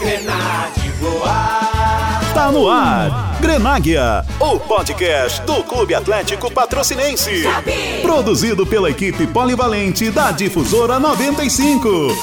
Grenade voar. Tá no ar. Grenáguia, o podcast do Clube Atlético Patrocinense. Produzido pela equipe polivalente da Difusora 95.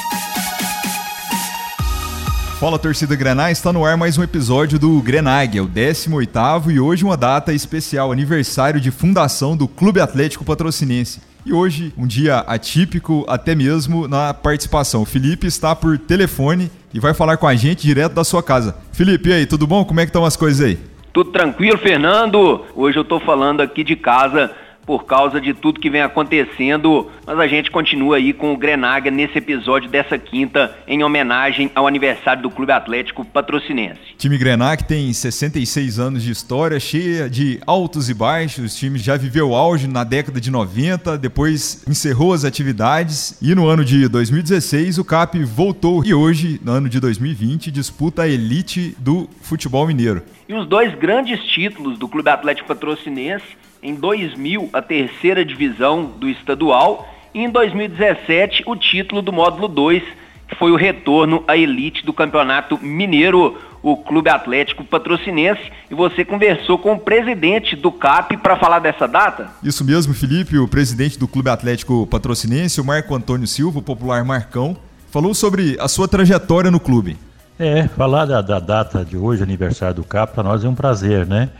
Fala torcida Grená, está no ar mais um episódio do Grenáguia, o 18º e hoje uma data especial, aniversário de fundação do Clube Atlético Patrocinense. E hoje, um dia atípico, até mesmo na participação. O Felipe está por telefone e vai falar com a gente direto da sua casa. Felipe, e aí, tudo bom? Como é que estão as coisas aí? Tudo tranquilo, Fernando? Hoje eu estou falando aqui de casa por causa de tudo que vem acontecendo, mas a gente continua aí com o Grenaga nesse episódio dessa quinta em homenagem ao aniversário do Clube Atlético Patrocinense. Time Grenac tem 66 anos de história, cheia de altos e baixos. O time já viveu auge na década de 90, depois encerrou as atividades e no ano de 2016 o CAP voltou e hoje, no ano de 2020, disputa a elite do futebol mineiro. E os dois grandes títulos do Clube Atlético Patrocinense em 2000 a terceira divisão do estadual e em 2017 o título do módulo 2, que foi o retorno à elite do Campeonato Mineiro, o Clube Atlético Patrocinense, e você conversou com o presidente do CAP para falar dessa data? Isso mesmo, Felipe, o presidente do Clube Atlético Patrocinense, o Marco Antônio Silva, o popular Marcão, falou sobre a sua trajetória no clube. É, falar da, da data de hoje, aniversário do CAP, para nós é um prazer, né?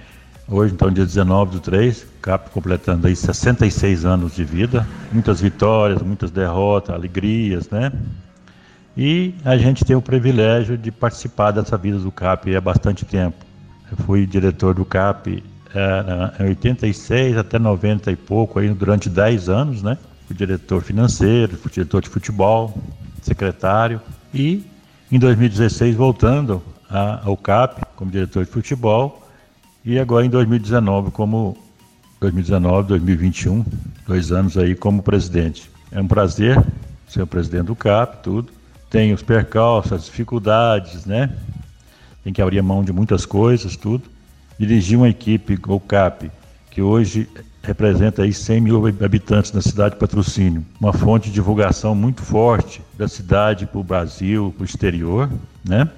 Hoje, então, dia 19 do 3, CAP completando aí 66 anos de vida, muitas vitórias, muitas derrotas, alegrias, né? E a gente tem o privilégio de participar dessa vida do CAP há bastante tempo. Eu fui diretor do CAP é, em 86 até 90 e pouco, aí, durante 10 anos, né? Fui diretor financeiro, fui diretor de futebol, secretário. E em 2016, voltando ao CAP como diretor de futebol, e agora em 2019 como 2019, 2021, dois anos aí como presidente. É um prazer ser o presidente do CAP, tudo. Tem os percalços, as dificuldades, né? Tem que abrir mão de muitas coisas, tudo. Dirigir uma equipe, o CAP, que hoje representa aí 100 mil habitantes na cidade de Patrocínio. Uma fonte de divulgação muito forte da cidade para o Brasil, para o exterior, né?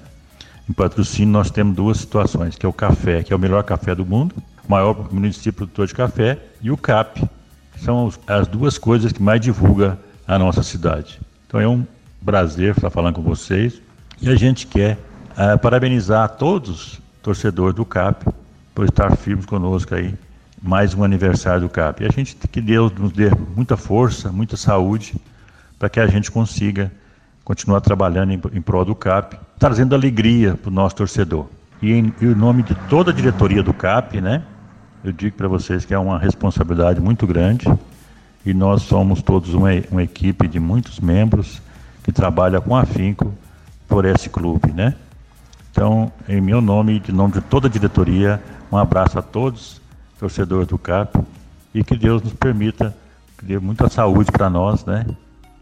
Em patrocínio, nós temos duas situações, que é o café, que é o melhor café do mundo, maior município produtor de café, e o CAP. São as duas coisas que mais divulga a nossa cidade. Então é um prazer estar falando com vocês. E a gente quer uh, parabenizar a todos torcedores do CAP por estar firmes conosco aí. Mais um aniversário do CAP. E a gente que Deus nos dê muita força, muita saúde, para que a gente consiga continuar trabalhando em, em prol do CAP, trazendo alegria para o nosso torcedor. E em, em nome de toda a diretoria do CAP, né, eu digo para vocês que é uma responsabilidade muito grande e nós somos todos uma, uma equipe de muitos membros que trabalha com afinco por esse clube, né? Então, em meu nome e de nome de toda a diretoria, um abraço a todos, torcedores do CAP, e que Deus nos permita, que dê muita saúde para nós, né?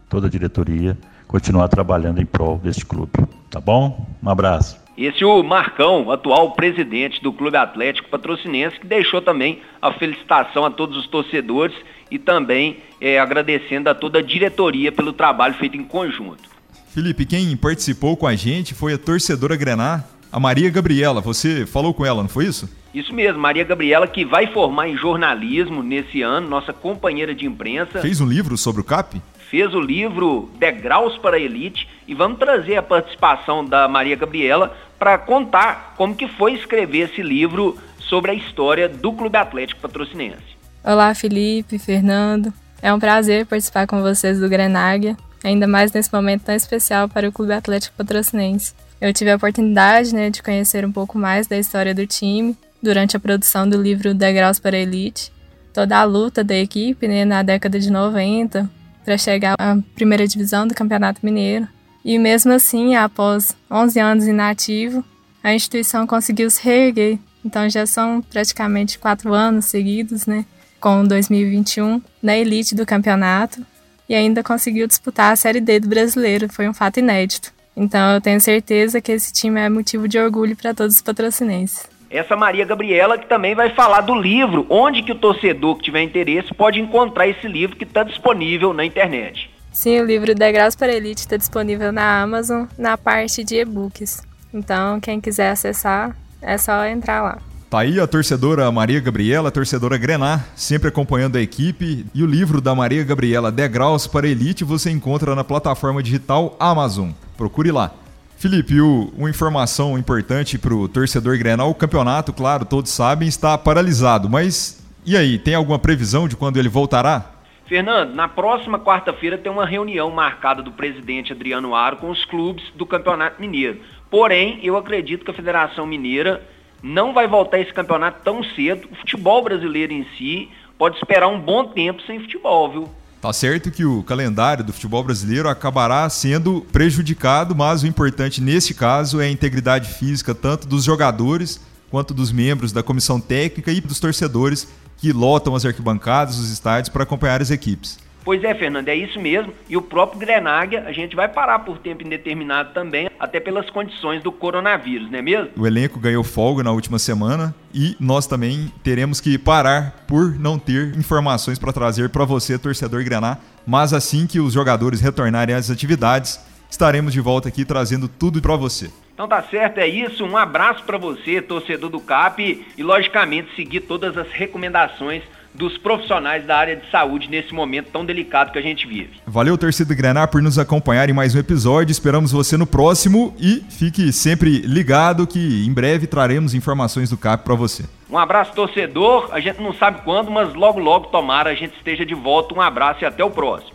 Toda a diretoria, continuar trabalhando em prol deste clube. Tá bom? Um abraço. Esse é o Marcão, atual presidente do Clube Atlético Patrocinense, que deixou também a felicitação a todos os torcedores e também é, agradecendo a toda a diretoria pelo trabalho feito em conjunto. Felipe, quem participou com a gente foi a torcedora Grenar, a Maria Gabriela. Você falou com ela, não foi isso? Isso mesmo, Maria Gabriela, que vai formar em jornalismo nesse ano, nossa companheira de imprensa. Fez um livro sobre o CAP? fez o livro Degraus para a Elite e vamos trazer a participação da Maria Gabriela para contar como que foi escrever esse livro sobre a história do Clube Atlético Patrocinense. Olá, Felipe, Fernando. É um prazer participar com vocês do Grenáguia, ainda mais nesse momento tão especial para o Clube Atlético Patrocinense. Eu tive a oportunidade né, de conhecer um pouco mais da história do time durante a produção do livro Degraus para a Elite, toda a luta da equipe né, na década de 90, para chegar à primeira divisão do Campeonato Mineiro. E mesmo assim, após 11 anos inativo, a instituição conseguiu se reerguer. Então já são praticamente quatro anos seguidos, né? Com 2021 na elite do campeonato e ainda conseguiu disputar a Série D do Brasileiro. Foi um fato inédito. Então eu tenho certeza que esse time é motivo de orgulho para todos os patrocinenses essa Maria Gabriela que também vai falar do livro, onde que o torcedor que tiver interesse pode encontrar esse livro que está disponível na internet. Sim, o livro Degraus para Elite está disponível na Amazon, na parte de e-books. Então, quem quiser acessar, é só entrar lá. Tá aí a torcedora Maria Gabriela, torcedora Grenar, sempre acompanhando a equipe. E o livro da Maria Gabriela, Degraus para Elite, você encontra na plataforma digital Amazon. Procure lá. Felipe, uma informação importante para o torcedor Grenal, o campeonato, claro, todos sabem, está paralisado, mas e aí, tem alguma previsão de quando ele voltará? Fernando, na próxima quarta-feira tem uma reunião marcada do presidente Adriano Aro com os clubes do Campeonato Mineiro. Porém, eu acredito que a Federação Mineira não vai voltar esse campeonato tão cedo. O futebol brasileiro em si pode esperar um bom tempo sem futebol, viu? Tá certo que o calendário do futebol brasileiro acabará sendo prejudicado, mas o importante nesse caso é a integridade física tanto dos jogadores quanto dos membros da comissão técnica e dos torcedores que lotam as arquibancadas, os estádios para acompanhar as equipes. Pois é, Fernando, é isso mesmo. E o próprio Grenáguia, a gente vai parar por tempo indeterminado também, até pelas condições do coronavírus, não é mesmo? O elenco ganhou folga na última semana e nós também teremos que parar por não ter informações para trazer para você, torcedor Grená. Mas assim que os jogadores retornarem às atividades, estaremos de volta aqui trazendo tudo para você. Então tá certo, é isso. Um abraço para você, torcedor do CAP, e logicamente seguir todas as recomendações dos profissionais da área de saúde nesse momento tão delicado que a gente vive. Valeu, torcida Grenar, por nos acompanhar em mais um episódio. Esperamos você no próximo e fique sempre ligado que em breve traremos informações do CAP para você. Um abraço, torcedor. A gente não sabe quando, mas logo, logo, tomara, a gente esteja de volta. Um abraço e até o próximo.